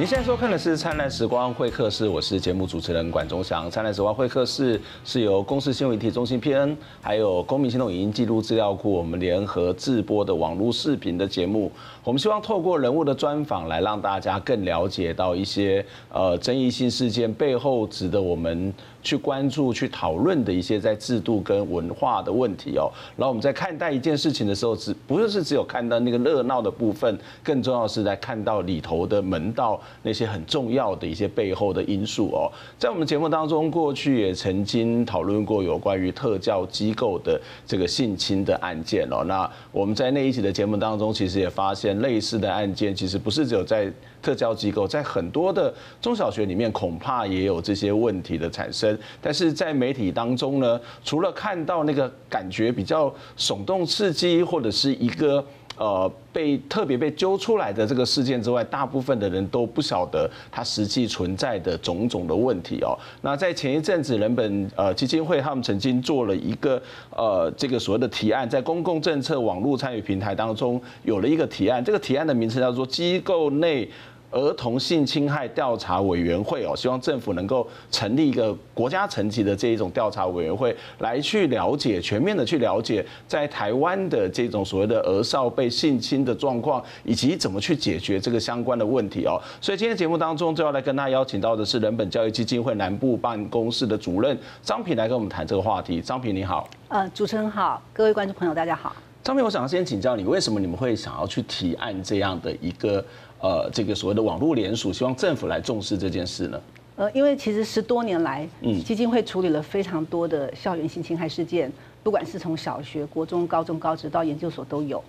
您现在收看的是《灿烂时光会客室》，我是节目主持人管中祥。《灿烂时光会客室》是由公司新闻体中心 PN，还有公民行动影音记录资料库我们联合制播的网络视频的节目。我们希望透过人物的专访，来让大家更了解到一些呃争议性事件背后值得我们去关注、去讨论的一些在制度跟文化的问题哦。然后我们在看待一件事情的时候，只不是只有看到那个热闹的部分，更重要是在看到里头的门道。那些很重要的一些背后的因素哦，在我们节目当中，过去也曾经讨论过有关于特教机构的这个性侵的案件哦。那我们在那一集的节目当中，其实也发现类似的案件，其实不是只有在特教机构，在很多的中小学里面，恐怕也有这些问题的产生。但是在媒体当中呢，除了看到那个感觉比较耸动刺激，或者是一个。呃，被特别被揪出来的这个事件之外，大部分的人都不晓得它实际存在的种种的问题哦。那在前一阵子，人本呃基金会他们曾经做了一个呃这个所谓的提案，在公共政策网络参与平台当中有了一个提案，这个提案的名称叫做机构内。儿童性侵害调查委员会哦，希望政府能够成立一个国家层级的这一种调查委员会，来去了解全面的去了解在台湾的这种所谓的儿少被性侵的状况，以及怎么去解决这个相关的问题哦。所以今天节目当中就要来跟大家邀请到的是人本教育基金会南部办公室的主任张平来跟我们谈这个话题。张平你好，呃，主持人好，各位观众朋友大家好。张平，我想要先请教你，为什么你们会想要去提案这样的一个？呃，这个所谓的网络联署，希望政府来重视这件事呢？呃，因为其实十多年来，嗯，基金会处理了非常多的校园性侵害事件，不管是从小学、国中、高中、高职到研究所都有。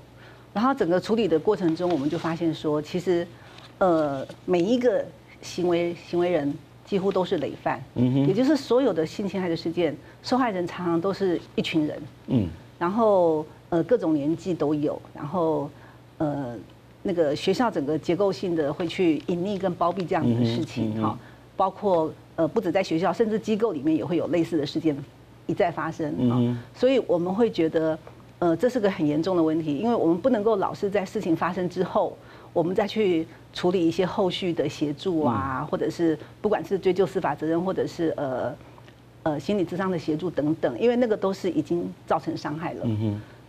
然后整个处理的过程中，我们就发现说，其实，呃，每一个行为行为人几乎都是累犯，嗯哼，也就是所有的性侵害的事件，受害人常常都是一群人，嗯，然后呃各种年纪都有，然后呃。那个学校整个结构性的会去隐匿跟包庇这样的事情哈，包括呃不止在学校，甚至机构里面也会有类似的事件一再发生啊，所以我们会觉得呃这是个很严重的问题，因为我们不能够老是在事情发生之后，我们再去处理一些后续的协助啊，或者是不管是追究司法责任，或者是呃呃心理智商的协助等等，因为那个都是已经造成伤害了。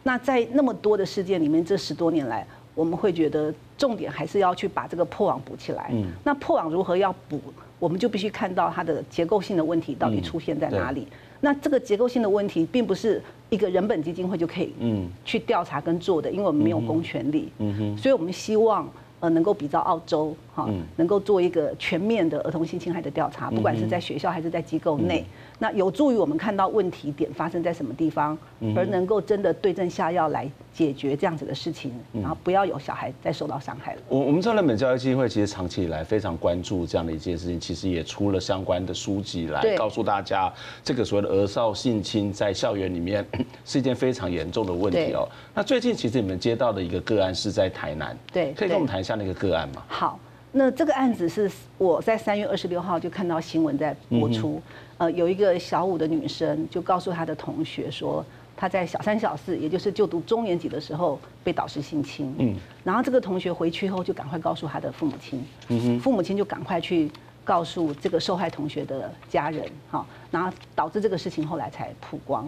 那在那么多的事件里面，这十多年来。我们会觉得重点还是要去把这个破网补起来。嗯。那破网如何要补？我们就必须看到它的结构性的问题到底出现在哪里。嗯。那这个结构性的问题，并不是一个人本基金会就可以嗯去调查跟做的，因为我们没有公权力。嗯哼。所以我们希望呃能够比照澳洲哈，能够做一个全面的儿童性侵害的调查，不管是在学校还是在机构内。那有助于我们看到问题点发生在什么地方，而能够真的对症下药来解决这样子的事情，然后不要有小孩再受到伤害了。我我们知道人本教育基金会其实长期以来非常关注这样的一件事情，其实也出了相关的书籍来告诉大家，这个所谓的儿少性侵在校园里面 是一件非常严重的问题哦。那最近其实你们接到的一个个案是在台南，对，可以跟我们谈一下那个个案吗？好。那这个案子是我在三月二十六号就看到新闻在播出，呃，有一个小五的女生就告诉她的同学说，她在小三、小四，也就是就读中年级的时候被导师性侵，嗯，然后这个同学回去后就赶快告诉她的父母亲，嗯哼，父母亲就赶快去告诉这个受害同学的家人，哈，然后导致这个事情后来才曝光。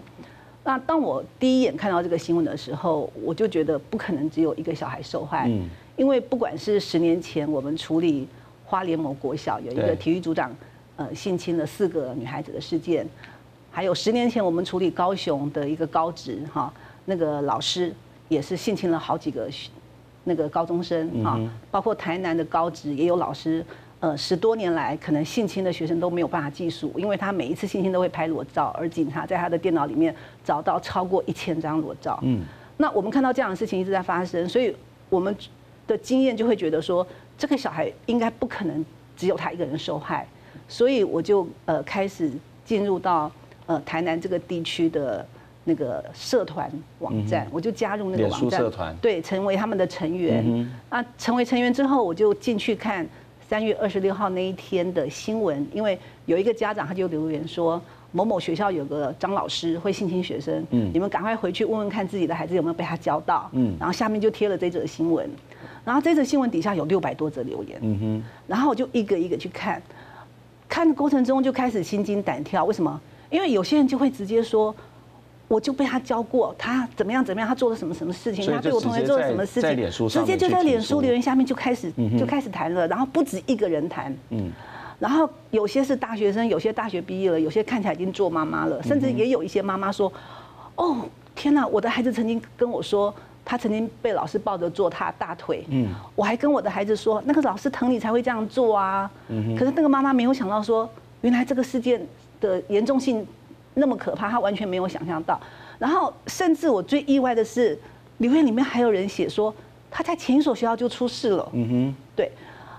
那当我第一眼看到这个新闻的时候，我就觉得不可能只有一个小孩受害，嗯。因为不管是十年前我们处理花莲某国小有一个体育组长呃性侵了四个女孩子的事件，还有十年前我们处理高雄的一个高职哈那个老师也是性侵了好几个那个高中生哈，包括台南的高职也有老师呃十多年来可能性侵的学生都没有办法计数，因为他每一次性侵都会拍裸照，而警察在他的电脑里面找到超过一千张裸照。嗯，那我们看到这样的事情一直在发生，所以我们。的经验就会觉得说，这个小孩应该不可能只有他一个人受害，所以我就呃开始进入到呃台南这个地区的那个社团网站，我就加入那个网站，对，成为他们的成员。啊，成为成员之后，我就进去看三月二十六号那一天的新闻，因为有一个家长他就留言说，某某学校有个张老师会性侵学生，嗯你们赶快回去问问看自己的孩子有没有被他教到，嗯然后下面就贴了这则新闻。然后这则新闻底下有六百多则留言，嗯哼，然后我就一个一个去看，看的过程中就开始心惊胆跳。为什么？因为有些人就会直接说，我就被他教过，他怎么样怎么样，他做了什么什么事情，他对我同学做了什么事情，直接就在脸书留言下面就开始就开始谈了，然后不止一个人谈，嗯。然后有些是大学生，有些大学毕业了，有些看起来已经做妈妈了，甚至也有一些妈妈说：“哦，天哪！我的孩子曾经跟我说，他曾经被老师抱着坐他大腿。嗯，我还跟我的孩子说，那个老师疼你才会这样做啊。嗯，可是那个妈妈没有想到说，原来这个事件的严重性那么可怕，他完全没有想象到。然后，甚至我最意外的是，留言里面还有人写说，他在前一所学校就出事了。嗯哼，对。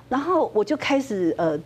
然后我就开始呃。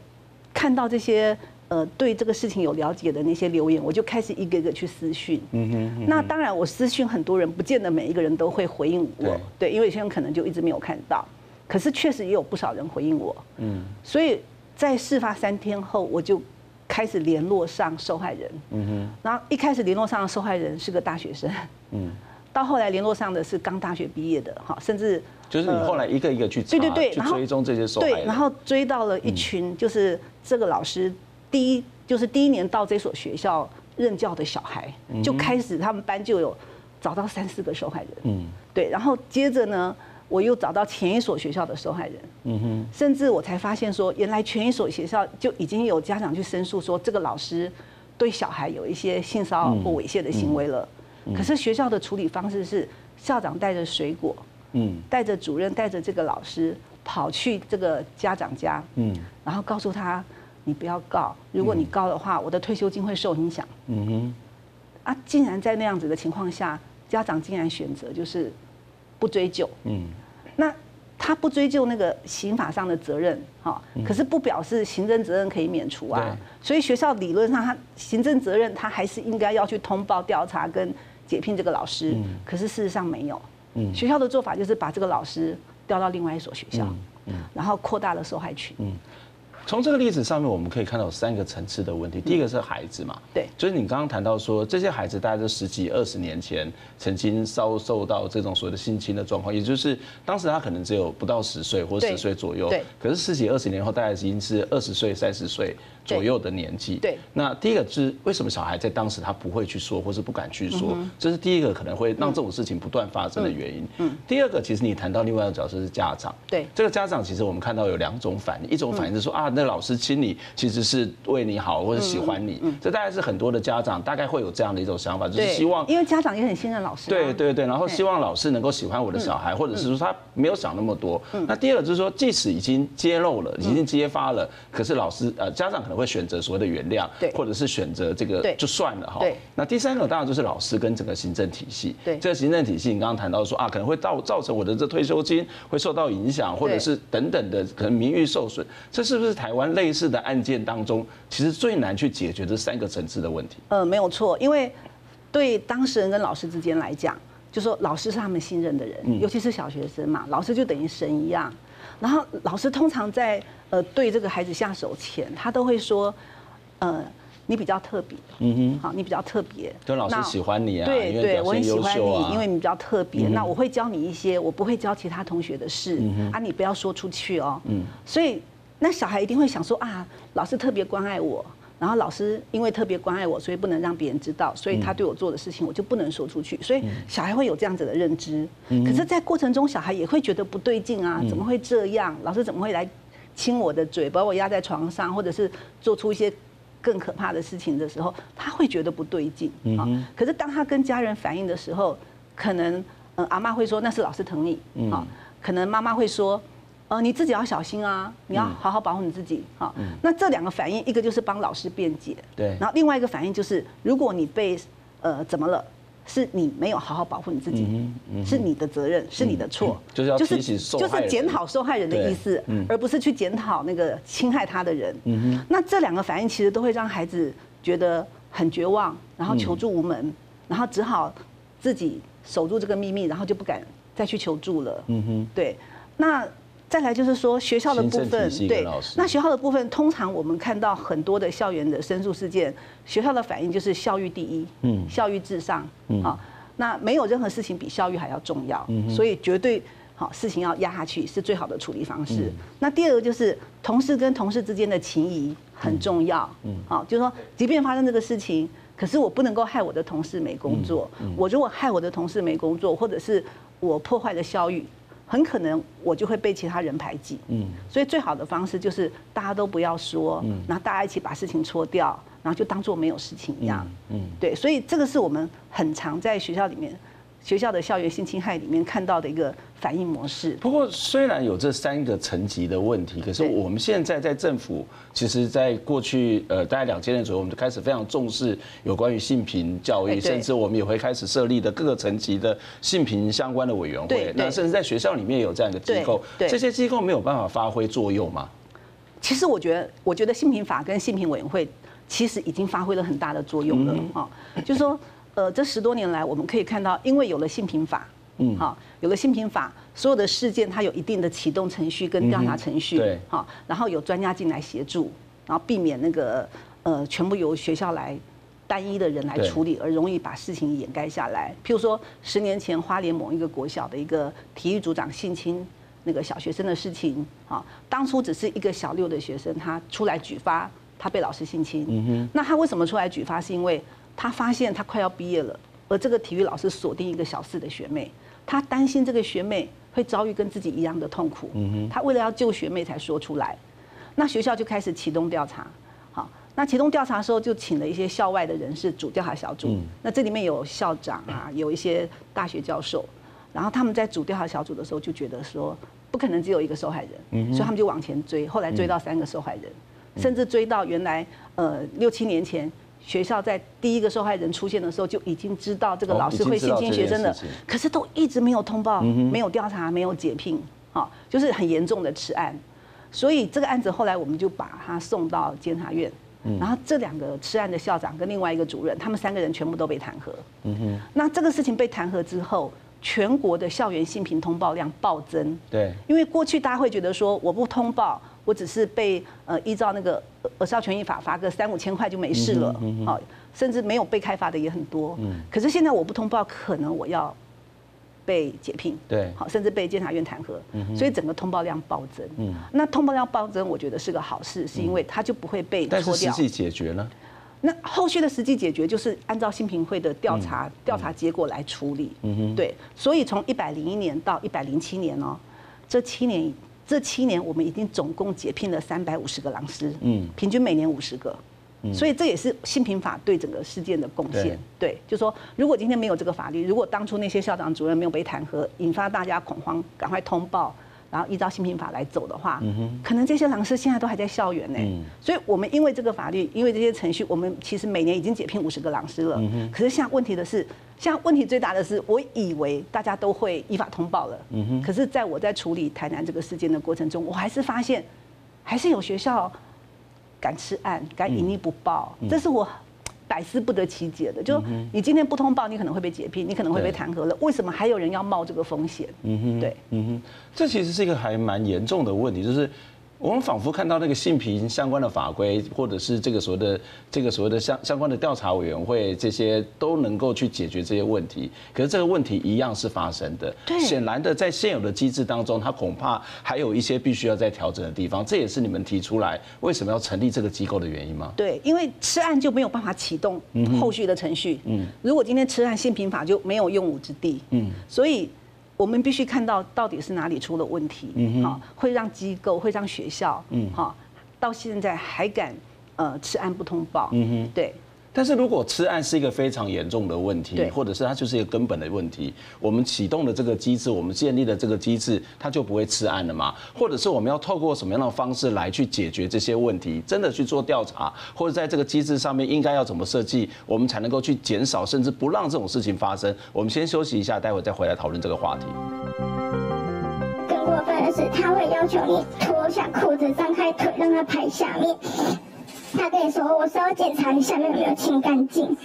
看到这些呃对这个事情有了解的那些留言，我就开始一个一个去私讯。嗯哼。那当然，我私讯很多人，不见得每一个人都会回应我。对，因为有些人可能就一直没有看到。可是确实也有不少人回应我。嗯。所以在事发三天后，我就开始联络上受害人。嗯哼。然后一开始联络上的受害人是个大学生。嗯。到后来联络上的是刚大学毕业的，哈，甚至。就是你后来一个一个去查，对对对，去追踪这些受害人，对，然后追到了一群，就是这个老师第一就是第一年到这所学校任教的小孩，就开始他们班就有找到三四个受害人，嗯，对，然后接着呢，我又找到前一所学校的受害人，嗯哼，甚至我才发现说，原来前一所学校就已经有家长去申诉说，这个老师对小孩有一些性骚扰或猥亵的行为了，可是学校的处理方式是校长带着水果。嗯，带着主任，带着这个老师跑去这个家长家，嗯，然后告诉他，你不要告，如果你告的话，我的退休金会受影响。嗯哼，啊，竟然在那样子的情况下，家长竟然选择就是不追究。嗯，那他不追究那个刑法上的责任，哈，可是不表示行政责任可以免除啊。所以学校理论上，他行政责任他还是应该要去通报调查跟解聘这个老师。可是事实上没有。嗯，学校的做法就是把这个老师调到另外一所学校，嗯，然后扩大了受害群。嗯，从这个例子上面，我们可以看到有三个层次的问题。第一个是孩子嘛，对，就是你刚刚谈到说，这些孩子大概在十几二十年前曾经遭受到这种所谓的性侵的状况，也就是当时他可能只有不到十岁或十岁左右，对，可是十几二十年后，大概已经是二十岁三十岁。左右的年纪，对。那第一个是为什么小孩在当时他不会去说，或是不敢去说，这是第一个可能会让这种事情不断发生的原因。嗯。第二个，其实你谈到另外一个角色是家长，对。这个家长其实我们看到有两种反应，一种反应是说啊，那老师亲你其实是为你好，或者喜欢你。嗯。这大概是很多的家长大概会有这样的一种想法，就是希望，因为家长也很信任老师。对对对，然后希望老师能够喜欢我的小孩，或者是说他没有想那么多。嗯。那第二个就是说，即使已经揭露了，已经揭发了，可是老师呃家长可能会选择所谓的原。谅，对，或者是选择这个就算了哈。那第三个当然就是老师跟整个行政体系。对，这个行政体系，你刚刚谈到说啊，可能会造造成我的这退休金会受到影响，或者是等等的可能名誉受损。这是不是台湾类似的案件当中，其实最难去解决这三个层次的问题？呃，没有错，因为对当事人跟老师之间来讲，就说老师是他们信任的人，尤其是小学生嘛，老师就等于神一样。然后老师通常在呃对这个孩子下手前，他都会说。呃，你比较特别，嗯哼，好，你比较特别，就老师喜欢你啊，对对，我很喜欢你，因为你比较特别，那我会教你一些我不会教其他同学的事，啊，你不要说出去哦，嗯，所以那小孩一定会想说啊，老师特别关爱我，然后老师因为特别关爱我，所以不能让别人知道，所以他对我做的事情我就不能说出去，所以小孩会有这样子的认知，可是，在过程中小孩也会觉得不对劲啊，怎么会这样？老师怎么会来亲我的嘴，把我压在床上，或者是做出一些。更可怕的事情的时候，他会觉得不对劲。啊。可是当他跟家人反映的时候，可能呃阿妈会说那是老师疼你。啊，可能妈妈会说呃你自己要小心啊，你要好好保护你自己好。那这两个反应，一个就是帮老师辩解，对，然后另外一个反应就是如果你被呃怎么了？是你没有好好保护你自己，是你的责任，是你的错，就是要提醒受害人，就是检讨受害人的意思，而不是去检讨那个侵害他的人。嗯那这两个反应其实都会让孩子觉得很绝望，然后求助无门，然后只好自己守住这个秘密，然后就不敢再去求助了。嗯哼，对，那。再来就是说学校的部分，对，那学校的部分，通常我们看到很多的校园的申诉事件，学校的反应就是校誉第一，嗯，校誉至上，啊，那没有任何事情比校誉还要重要，嗯所以绝对好，事情要压下去是最好的处理方式。那第二个就是同事跟同事之间的情谊很重要。嗯，好，就是说，即便发生这个事情，可是我不能够害我的同事没工作。我如果害我的同事没工作，或者是我破坏了校誉，很可能我就会被其他人排挤。嗯，所以最好的方式就是大家都不要说，嗯然后大家一起把事情搓掉，然后就当做没有事情一样。嗯，对，所以这个是我们很常在学校里面。学校的校园性侵害里面看到的一个反应模式。不过，虽然有这三个层级的问题，可是我们现在在政府，其实在过去呃大概两千年左右，我们就开始非常重视有关于性平教育，甚至我们也会开始设立的各个层级的性平相关的委员会。那甚至在学校里面有这样一个机构，这些机构没有办法发挥作用吗？其实我觉得，我觉得性平法跟性平委员会其实已经发挥了很大的作用了啊，就是说。呃，这十多年来，我们可以看到，因为有了性平法，嗯，好，有了性平法，所有的事件它有一定的启动程序跟调查程序，对，好，然后有专家进来协助，然后避免那个呃，全部由学校来单一的人来处理，而容易把事情掩盖下来。譬如说，十年前花莲某一个国小的一个体育组长性侵那个小学生的事情，啊，当初只是一个小六的学生，他出来举发他被老师性侵，嗯哼，那他为什么出来举发？是因为他发现他快要毕业了，而这个体育老师锁定一个小四的学妹，他担心这个学妹会遭遇跟自己一样的痛苦。他为了要救学妹才说出来。那学校就开始启动调查。好，那启动调查的时候就请了一些校外的人士组调查小组。那这里面有校长啊，有一些大学教授。然后他们在组调查小组的时候就觉得说，不可能只有一个受害人，所以他们就往前追。后来追到三个受害人，甚至追到原来呃六七年前。学校在第一个受害人出现的时候就已经知道这个老师会性侵学生的，可是都一直没有通报，没有调查，没有解聘，好，就是很严重的痴案。所以这个案子后来我们就把他送到监察院，然后这两个痴案的校长跟另外一个主任，他们三个人全部都被弹劾。嗯哼。那这个事情被弹劾之后，全国的校园性平通报量暴增。对。因为过去大家会觉得说我不通报。我只是被呃依照那个儿少权益法罚个三五千块就没事了，好，甚至没有被开罚的也很多。可是现在我不通报，可能我要被解聘，对，好，甚至被监察院弹劾，所以整个通报量暴增。嗯那通报量暴增，我觉得是个好事，是因为它就不会被拖掉。但是实际解决呢？那后续的实际解决就是按照新平会的调查调查结果来处理。嗯哼，对，所以从一百零一年到一百零七年哦，这七年。这七年，我们已经总共解聘了三百五十个老师，嗯，平均每年五十个，所以这也是新平法对整个事件的贡献。对，就说如果今天没有这个法律，如果当初那些校长主任没有被弹劾，引发大家恐慌，赶快通报。然后依照新平法来走的话，可能这些老师现在都还在校园呢。所以，我们因为这个法律，因为这些程序，我们其实每年已经解聘五十个老师了。可是，现在问题的是，现在问题最大的是，我以为大家都会依法通报了。可是，在我在处理台南这个事件的过程中，我还是发现，还是有学校敢吃案，敢隐匿不报，这是我。百思不得其解的，就你今天不通报，你可能会被解聘，你可能会被弹劾了。为什么还有人要冒这个风险？嗯哼，对，嗯哼，这其实是一个还蛮严重的问题，就是。我们仿佛看到那个性平相关的法规，或者是这个所谓的这个所谓的相相关的调查委员会，这些都能够去解决这些问题。可是这个问题一样是发生的。对，显然的，在现有的机制当中，它恐怕还有一些必须要再调整的地方。这也是你们提出来为什么要成立这个机构的原因吗？对，因为吃案就没有办法启动后续的程序。嗯，如果今天吃案性平法就没有用武之地。嗯，所以。我们必须看到到底是哪里出了问题，好，会让机构、会让学校，好，到现在还敢呃吃案不通报，对。但是如果吃案是一个非常严重的问题，或者是它就是一个根本的问题，我们启动的这个机制，我们建立的这个机制，它就不会吃案了嘛？或者是我们要透过什么样的方式来去解决这些问题？真的去做调查，或者在这个机制上面应该要怎么设计，我们才能够去减少甚至不让这种事情发生？我们先休息一下，待会再回来讨论这个话题。更过分的是，他会要求你脱下裤子，张开腿，让他拍下面。他跟你说，我是要检查你下面有没有清干净。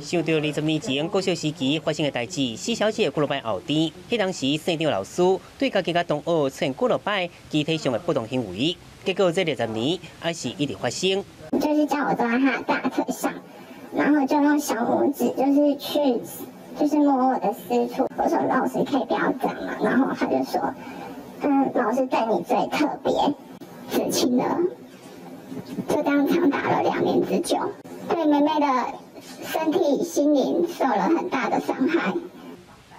想到二十年前国小时期发生的代志，四小姐过了摆后天，迄当时生长老师对家己个同学出现过了摆肢体上的不同行为，结果这二十年还是一直发生。就是叫我坐在他的大腿上，然后就用小拇指就是去就是摸我的私处。我说老师可以不要这样嘛，然后他就说，嗯，老师对你最特别，只亲了，就这样长达了两年之久，对妹妹的身体、心灵受了很大的伤害。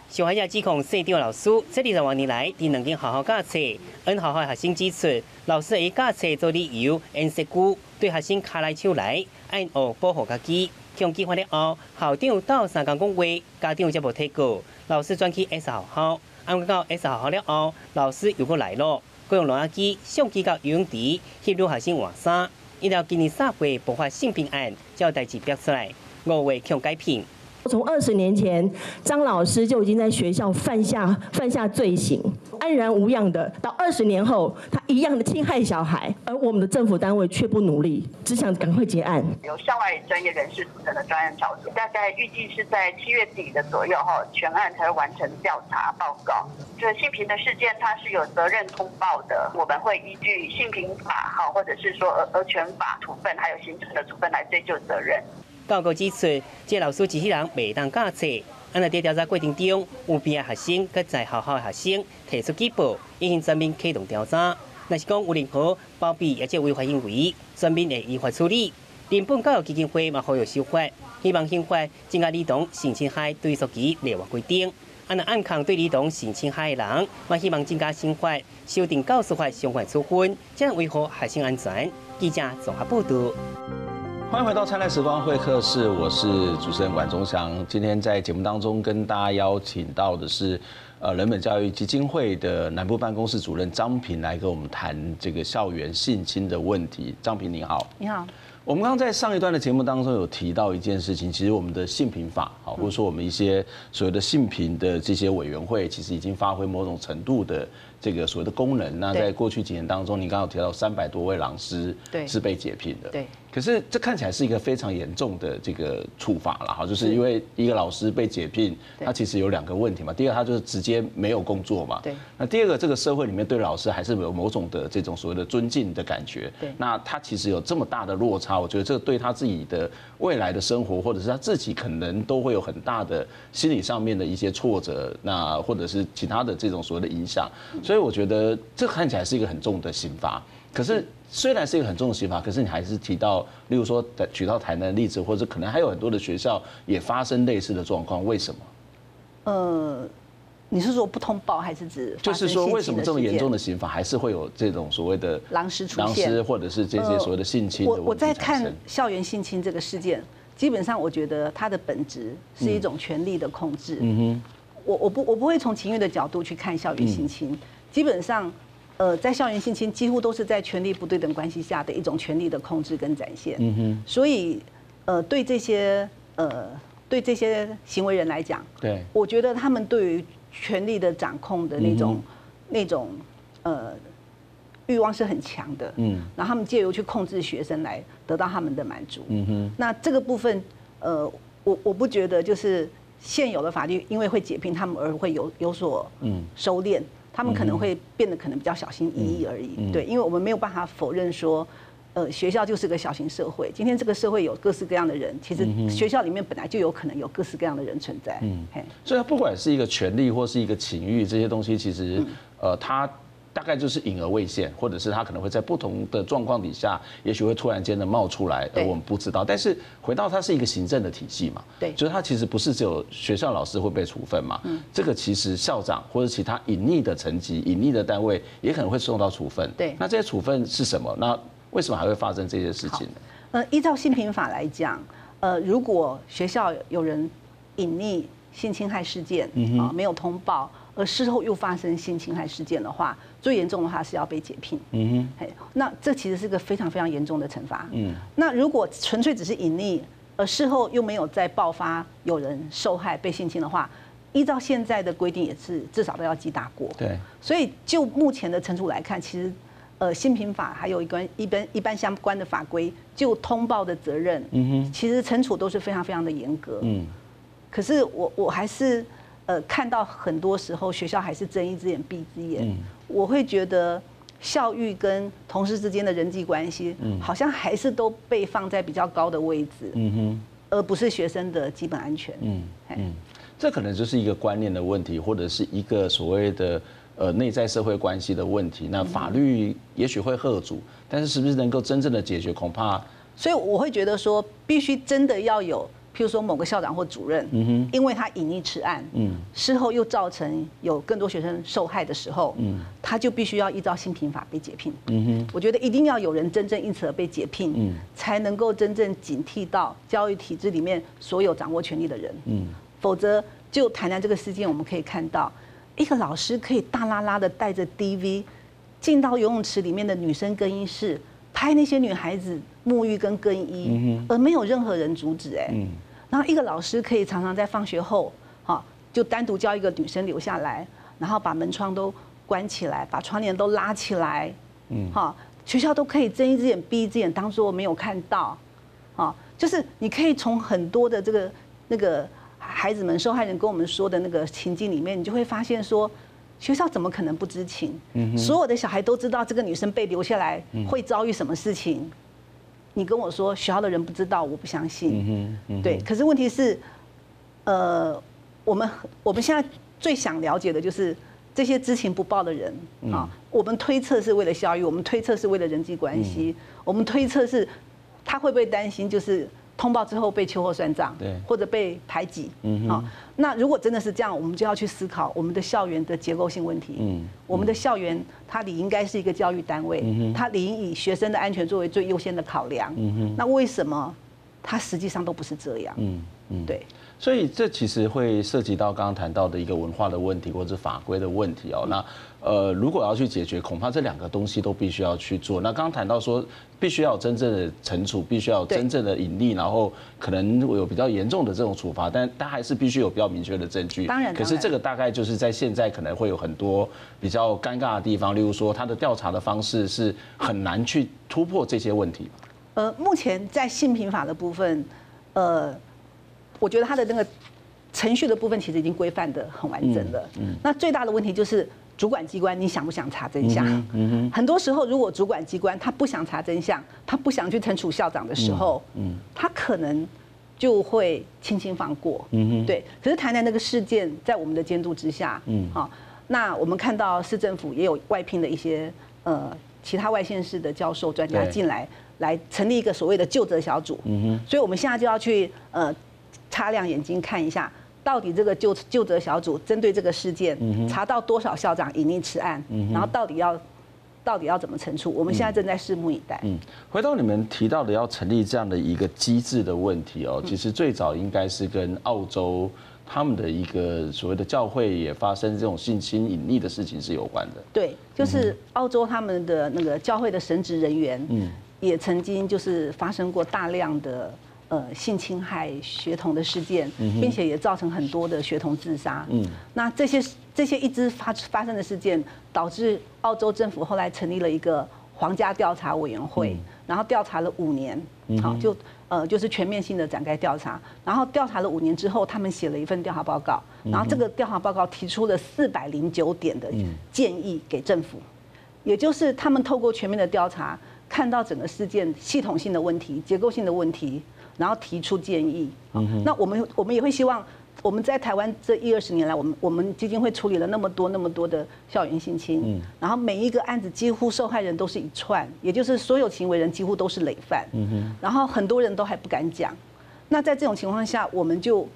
上海也指控校长老师这二十多年来，你能够好好教册，按好好学生指出，老师以教册做理由，按说句对学生卡来手来，按学保护家己。向计划了后，校长到三江讲话，家长则无提过。老师转去 S 学校，按到 S 学校了后，老师又过来了，过用录音机相机到游泳池，协助学生换衫。一到今年三月爆发性病案，才有代志爆出来，五月强改评。从二十年前，张老师就已经在学校犯下犯下罪行，安然无恙的。到二十年后，他一样的侵害小孩，而我们的政府单位却不努力，只想赶快结案。由校外专业人士组成的专案小组，大概预计是在七月底的左右哈，全案才会完成调查报告。这性平的事件，它是有责任通报的，我们会依据性平法哈，或者是说儿儿权法处分，还有行政的处分来追究责任。报告指出，这老师机器人未当教册，按在调查过程中，有边个学生跟在学校的学生提出举报，已经全面启动调查。若是讲有任何包庇或者违法行为，全面会依法处理。连本教育基金会嘛呼吁修法，希望宪法增加儿童性侵害追诉期列为规定。按在暗抗对儿童性侵害的人，嘛希望增加刑法修订教师法相关处分，这样维护学生安全。记者综合报道。欢迎回到灿烂时光会客室，我是主持人管中祥。今天在节目当中跟大家邀请到的是，呃，人本教育基金会的南部办公室主任张平来跟我们谈这个校园性侵的问题。张平你好，你好。我们刚刚在上一段的节目当中有提到一件事情，其实我们的性平法，好，或者说我们一些所谓的性平的这些委员会，其实已经发挥某种程度的。这个所谓的功能，那在过去几年当中，你刚刚有提到三百多位老师是被解聘的，对。可是这看起来是一个非常严重的这个处罚了哈，就是因为一个老师被解聘，他其实有两个问题嘛。第二，他就是直接没有工作嘛。对。那第二个，这个社会里面对老师还是有某种的这种所谓的尊敬的感觉。对。那他其实有这么大的落差，我觉得这个对他自己的未来的生活，或者是他自己可能都会有很大的心理上面的一些挫折，那或者是其他的这种所谓的影响。所以我觉得这看起来是一个很重的刑罚，可是虽然是一个很重的刑罚，可是你还是提到，例如说举到台南的例子，或者可能还有很多的学校也发生类似的状况，为什么？呃，你是说不通报，还是指就是说为什么这么严重的刑法还是会有这种所谓的狼师出现，狼师或者是这些所谓的性侵？我我在看校园性侵这个事件，基本上我觉得它的本质是一种权力的控制。嗯哼，我我不我不会从情欲的角度去看校园性侵。基本上，呃，在校园性侵几乎都是在权力不对等关系下的一种权力的控制跟展现。嗯哼。所以，呃，对这些呃对这些行为人来讲，对，我觉得他们对于权力的掌控的那种那种呃欲望是很强的。嗯。然后他们借由去控制学生来得到他们的满足。嗯哼。那这个部分，呃，我我不觉得就是现有的法律因为会解聘他们而会有有所嗯收敛。他们可能会变得可能比较小心翼翼而已，对，因为我们没有办法否认说，呃，学校就是个小型社会。今天这个社会有各式各样的人，其实学校里面本来就有可能有各式各样的人存在。嗯，所以它不管是一个权利或是一个情欲，这些东西其实，呃，它。大概就是隐而未现，或者是他可能会在不同的状况底下，也许会突然间的冒出来，而我们不知道。但是回到它是一个行政的体系嘛，对，就是它其实不是只有学校老师会被处分嘛，嗯，这个其实校长或者其他隐匿的层级、隐匿的单位也可能会受到处分。对，那这些处分是什么？那为什么还会发生这些事情呢？呃，依照性平法来讲，呃，如果学校有人隐匿性侵害事件啊，没有通报。而事后又发生性侵害事件的话，最严重的话是要被解聘。嗯哼，那这其实是个非常非常严重的惩罚。嗯，那如果纯粹只是隐匿，而事后又没有再爆发有人受害被性侵的话，依照现在的规定也是至少都要记大过。对，所以就目前的惩处来看，其实呃性平法还有一关一般一般相关的法规，就通报的责任，嗯哼，其实惩处都是非常非常的严格。嗯，可是我我还是。呃，看到很多时候学校还是睁一只眼闭一只眼，我会觉得校誉跟同事之间的人际关系，嗯好像还是都被放在比较高的位置，嗯哼，而不是学生的基本安全。嗯嗯，这可能就是一个观念的问题，或者是一个所谓的呃内在社会关系的问题。那法律也许会喝阻，但是是不是能够真正的解决，恐怕。所以我会觉得说，必须真的要有。譬如说某个校长或主任，因为他隐匿此案，事后又造成有更多学生受害的时候，他就必须要依照新平法被解聘。我觉得一定要有人真正因此而被解聘，才能够真正警惕到教育体制里面所有掌握权力的人。否则，就台南这个事件，我们可以看到，一个老师可以大拉拉的带着 DV 进到游泳池里面的女生更衣室。拍那些女孩子沐浴跟更衣，而没有任何人阻止哎。然后一个老师可以常常在放学后，哈，就单独叫一个女生留下来，然后把门窗都关起来，把窗帘都拉起来，嗯，哈，学校都可以睁一只眼闭一只眼，当做没有看到，啊，就是你可以从很多的这个那个孩子们受害人跟我们说的那个情境里面，你就会发现说。学校怎么可能不知情？所有的小孩都知道这个女生被留下来会遭遇什么事情。你跟我说学校的人不知道，我不相信。对，可是问题是，呃，我们我们现在最想了解的就是这些知情不报的人啊。我们推测是为了效益，我们推测是为了人际关系，我们推测是他会不会担心就是。通报之后被秋后算账，对，或者被排挤，嗯，好，那如果真的是这样，我们就要去思考我们的校园的结构性问题。嗯，我们的校园它理应该是一个教育单位，嗯，它理应以学生的安全作为最优先的考量。嗯哼，那为什么它实际上都不是这样？嗯嗯，对。所以这其实会涉及到刚刚谈到的一个文化的问题，或者法规的问题哦。那呃，如果要去解决，恐怕这两个东西都必须要去做。那刚刚谈到说，必须要有真正的惩处，必须要有真正的隐匿，然后可能有比较严重的这种处罚，但但还是必须有比较明确的证据。当然，可是这个大概就是在现在可能会有很多比较尴尬的地方，例如说他的调查的方式是很难去突破这些问题。呃，目前在性平法的部分，呃。我觉得他的那个程序的部分其实已经规范的很完整了。嗯。那最大的问题就是主管机关，你想不想查真相？嗯。很多时候，如果主管机关他不想查真相，他不想去惩处校长的时候，嗯，他可能就会轻轻放过。嗯。对。可是台南那个事件，在我们的监督之下，嗯，好，那我们看到市政府也有外聘的一些呃其他外县市的教授专家进来，来成立一个所谓的救责小组。嗯哼。所以我们现在就要去呃。擦亮眼睛看一下，到底这个救救责小组针对这个事件查到多少校长隐匿此案，然后到底要到底要怎么惩处？我们现在正在拭目以待。嗯，回到你们提到的要成立这样的一个机制的问题哦，其实最早应该是跟澳洲他们的一个所谓的教会也发生这种性侵隐匿的事情是有关的。对，就是澳洲他们的那个教会的神职人员，嗯，也曾经就是发生过大量的。呃，性侵害学童的事件，并且也造成很多的学童自杀。嗯，那这些这些一直发发生的事件，导致澳洲政府后来成立了一个皇家调查委员会，然后调查了五年，好，就呃就是全面性的展开调查。然后调查了五年之后，他们写了一份调查报告，然后这个调查报告提出了四百零九点的建议给政府，也就是他们透过全面的调查，看到整个事件系统性的问题、结构性的问题。然后提出建议，那我们我们也会希望，我们在台湾这一二十年来，我们我们基金会处理了那么多那么多的校园性侵，然后每一个案子几乎受害人都是一串，也就是所有行为人几乎都是累犯，然后很多人都还不敢讲，那在这种情况下，我们就。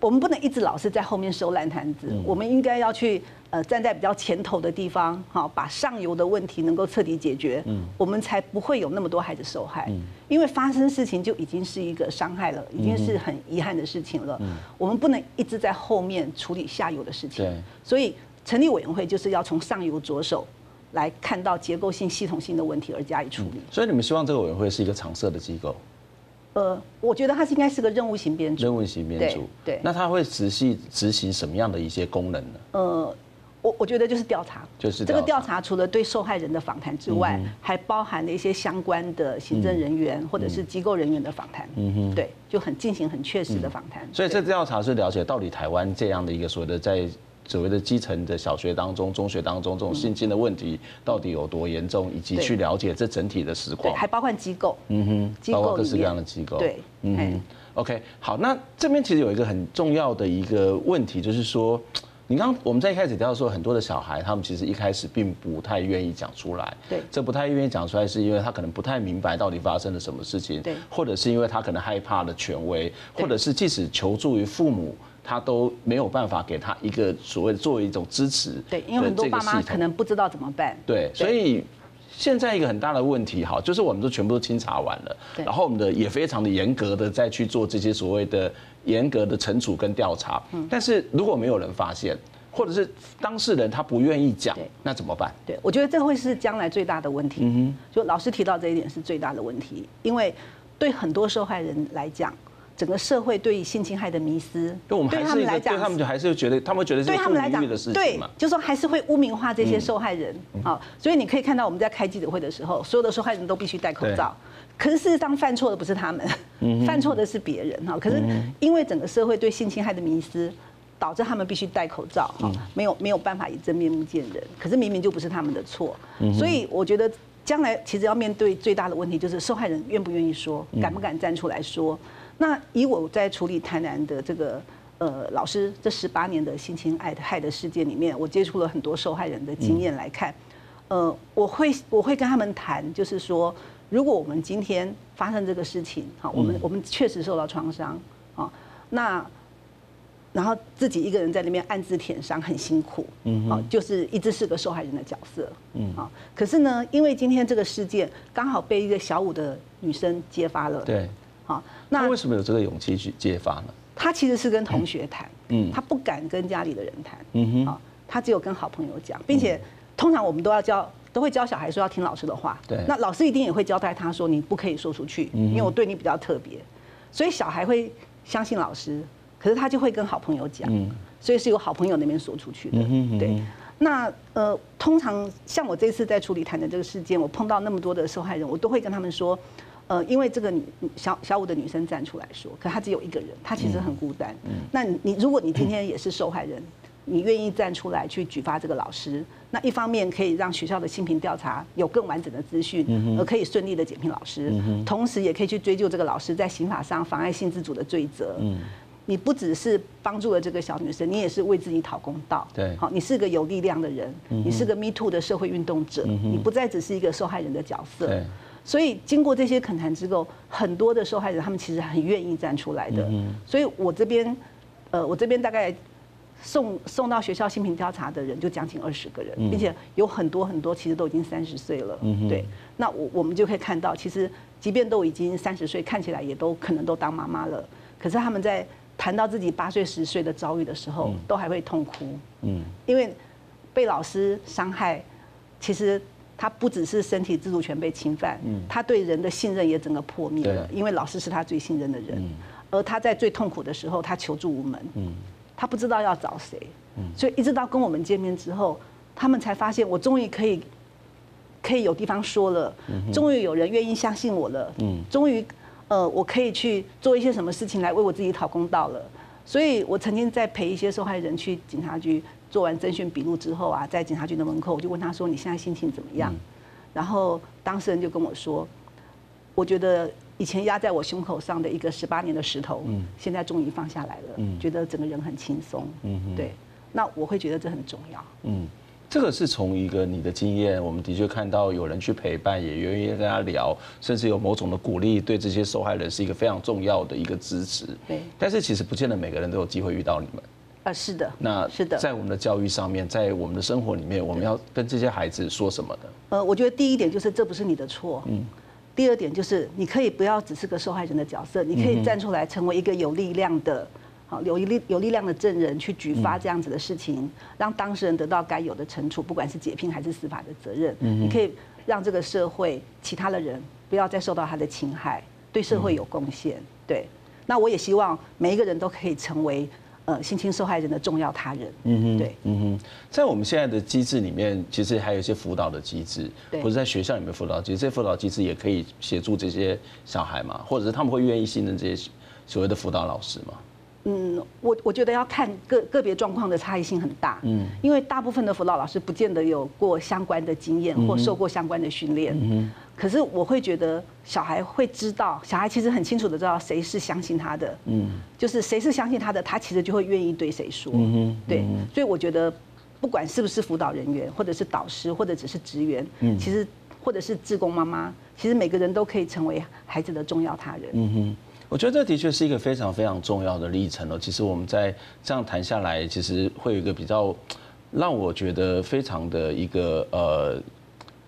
我们不能一直老是在后面收烂摊子，我们应该要去呃站在比较前头的地方，好把上游的问题能够彻底解决，嗯我们才不会有那么多孩子受害。嗯因为发生事情就已经是一个伤害了，已经是很遗憾的事情了。嗯我们不能一直在后面处理下游的事情。所以成立委员会就是要从上游着手，来看到结构性、系统性的问题而加以处理。所以你们希望这个委员会是一个常设的机构？呃，我觉得它是应该是个任务型编组。任务型编组，对。那它会实际执行什么样的一些功能呢？呃，我我觉得就是调查，就是这个调查除了对受害人的访谈之外，还包含了一些相关的行政人员或者是机构人员的访谈。嗯哼，对，就很进行很确实的访谈。所以这调查是了解到底台湾这样的一个所谓的在。所谓的基层的小学当中、中学当中，这种性侵的问题到底有多严重，以及去了解这整体的实况，还包括机构，嗯哼，包括各式各样的机构，对，嗯哼，OK，好，那这边其实有一个很重要的一个问题，就是说，你刚刚我们在一开始提到说，很多的小孩他们其实一开始并不太愿意讲出来，对，这不太愿意讲出来，是因为他可能不太明白到底发生了什么事情，对，或者是因为他可能害怕了权威，或者是即使求助于父母，他都没有办法给他一个所谓的作为一种支持，对，因为很多爸妈可能不知道怎么办，对，所以。现在一个很大的问题，哈，就是我们都全部都清查完了，然后我们的也非常的严格的再去做这些所谓的严格的惩处跟调查，但是如果没有人发现，或者是当事人他不愿意讲，那怎么办？对，我觉得这会是将来最大的问题。嗯哼，就老师提到这一点是最大的问题，因为对很多受害人来讲。整个社会对性侵害的迷思，对他们来讲，对他们就还是觉得，他们觉得是不名誉的事情嘛。对，就是说还是会污名化这些受害人。好，所以你可以看到我们在开记者会的时候，所有的受害人都必须戴口罩。可是事实上犯错的不是他们，犯错的是别人哈。可是因为整个社会对性侵害的迷思，导致他们必须戴口罩哈，没有没有办法以真面目见人。可是明明就不是他们的错，所以我觉得将来其实要面对最大的问题就是受害人愿不愿意说，敢不敢站出来说。那以我在处理台南的这个呃老师这十八年的性侵爱害的事件里面，我接触了很多受害人的经验来看，呃，我会我会跟他们谈，就是说，如果我们今天发生这个事情，好，我们我们确实受到创伤，啊，那然后自己一个人在那边暗自舔伤，很辛苦，嗯，好，就是一直是个受害人的角色，嗯，好，可是呢，因为今天这个事件刚好被一个小五的女生揭发了，对。好，那为什么有这个勇气去揭发呢？他其实是跟同学谈，嗯，他不敢跟家里的人谈，嗯哼，啊，他只有跟好朋友讲，并且通常我们都要教，都会教小孩说要听老师的话，对，那老师一定也会交代他说你不可以说出去，因为我对你比较特别，所以小孩会相信老师，可是他就会跟好朋友讲，嗯，所以是由好朋友那边说出去的，对，那呃，通常像我这次在处理谈的这个事件，我碰到那么多的受害人，我都会跟他们说。呃，因为这个女小小五的女生站出来说，可她只有一个人，她其实很孤单。嗯，那你如果你今天也是受害人，你愿意站出来去举发这个老师，那一方面可以让学校的性平调查有更完整的资讯，而可以顺利的检评老师，同时也可以去追究这个老师在刑法上妨碍性自主的罪责。嗯，你不只是帮助了这个小女生，你也是为自己讨公道。对，好，你是个有力量的人，你是个 Me Too 的社会运动者，你不再只是一个受害人的角色。所以经过这些恳谈之后，很多的受害者他们其实很愿意站出来的。所以我这边，呃，我这边大概送送到学校性平调查的人就将近二十个人，并且有很多很多其实都已经三十岁了。对，那我我们就可以看到，其实即便都已经三十岁，看起来也都可能都当妈妈了，可是他们在谈到自己八岁十岁的遭遇的时候，都还会痛哭。嗯，因为被老师伤害，其实。他不只是身体自主权被侵犯，他对人的信任也整个破灭了，因为老师是他最信任的人，而他在最痛苦的时候，他求助无门，他不知道要找谁，所以一直到跟我们见面之后，他们才发现我终于可以，可以有地方说了，终于有人愿意相信我了，终于，呃，我可以去做一些什么事情来为我自己讨公道了，所以我曾经在陪一些受害人去警察局。做完侦讯笔录之后啊，在警察局的门口，我就问他说：“你现在心情怎么样？”然后当事人就跟我说：“我觉得以前压在我胸口上的一个十八年的石头，现在终于放下来了，觉得整个人很轻松。”对，那我会觉得这很重要。嗯，这个是从一个你的经验，我们的确看到有人去陪伴，也愿意跟他聊，甚至有某种的鼓励，对这些受害人是一个非常重要的一个支持。对，但是其实不见得每个人都有机会遇到你们。啊，是的，那是的，在我们的教育上面，在我们的生活里面，我们要跟这些孩子说什么的？呃，我觉得第一点就是这不是你的错，嗯。第二点就是你可以不要只是个受害人的角色，你可以站出来成为一个有力量的，好有力有力量的证人去举发这样子的事情，让当事人得到该有的惩处，不管是解聘还是司法的责任。嗯，你可以让这个社会其他的人不要再受到他的侵害，对社会有贡献。对，那我也希望每一个人都可以成为。呃，性侵受害人的重要他人，嗯哼，对，嗯哼，在我们现在的机制里面，其实还有一些辅导的机制，或者在学校里面辅导机制，这些辅导机制也可以协助这些小孩嘛，或者是他们会愿意信任这些所谓的辅导老师吗？嗯，我我觉得要看个个别状况的差异性很大。嗯，因为大部分的辅导老师不见得有过相关的经验或受过相关的训练。嗯，可是我会觉得小孩会知道，小孩其实很清楚的知道谁是相信他的。嗯，就是谁是相信他的，他其实就会愿意对谁说。嗯，对，所以我觉得不管是不是辅导人员，或者是导师，或者只是职员，嗯，其实或者是志工妈妈，其实每个人都可以成为孩子的重要他人。嗯哼。我觉得这的确是一个非常非常重要的历程哦。其实我们在这样谈下来，其实会有一个比较让我觉得非常的一个呃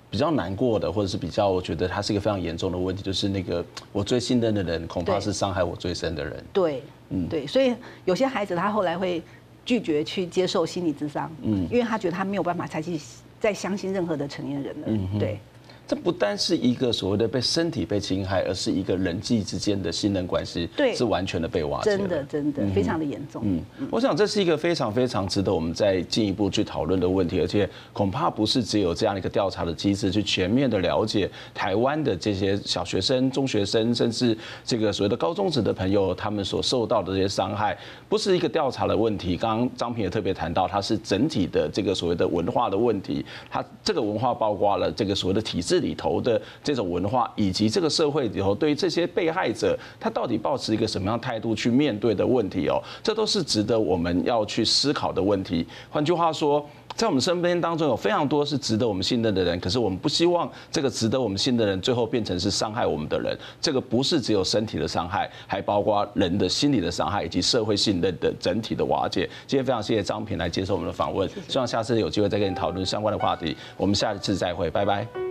比较难过的，或者是比较我觉得它是一个非常严重的问题，就是那个我最信任的人，恐怕是伤害我最深的人。对，嗯，对，所以有些孩子他后来会拒绝去接受心理智商，嗯，因为他觉得他没有办法再去再相信任何的成年人了，嗯，对。这不单是一个所谓的被身体被侵害，而是一个人际之间的信任关系，对，是完全的被瓦解，真的真的非常的严重。嗯，我想这是一个非常非常值得我们再进一步去讨论的问题，而且恐怕不是只有这样一个调查的机制去全面的了解台湾的这些小学生、中学生，甚至这个所谓的高中职的朋友，他们所受到的这些伤害，不是一个调查的问题。刚刚张平也特别谈到，它是整体的这个所谓的文化的问题，它这个文化包括了这个所谓的体制。里头的这种文化，以及这个社会里头对于这些被害者，他到底抱持一个什么样态度去面对的问题哦，这都是值得我们要去思考的问题。换句话说，在我们身边当中有非常多是值得我们信任的人，可是我们不希望这个值得我们信任的人最后变成是伤害我们的人。这个不是只有身体的伤害，还包括人的心理的伤害，以及社会信任的整体的瓦解。今天非常谢谢张平来接受我们的访问，希望下次有机会再跟你讨论相关的话题。我们下一次再会，拜拜。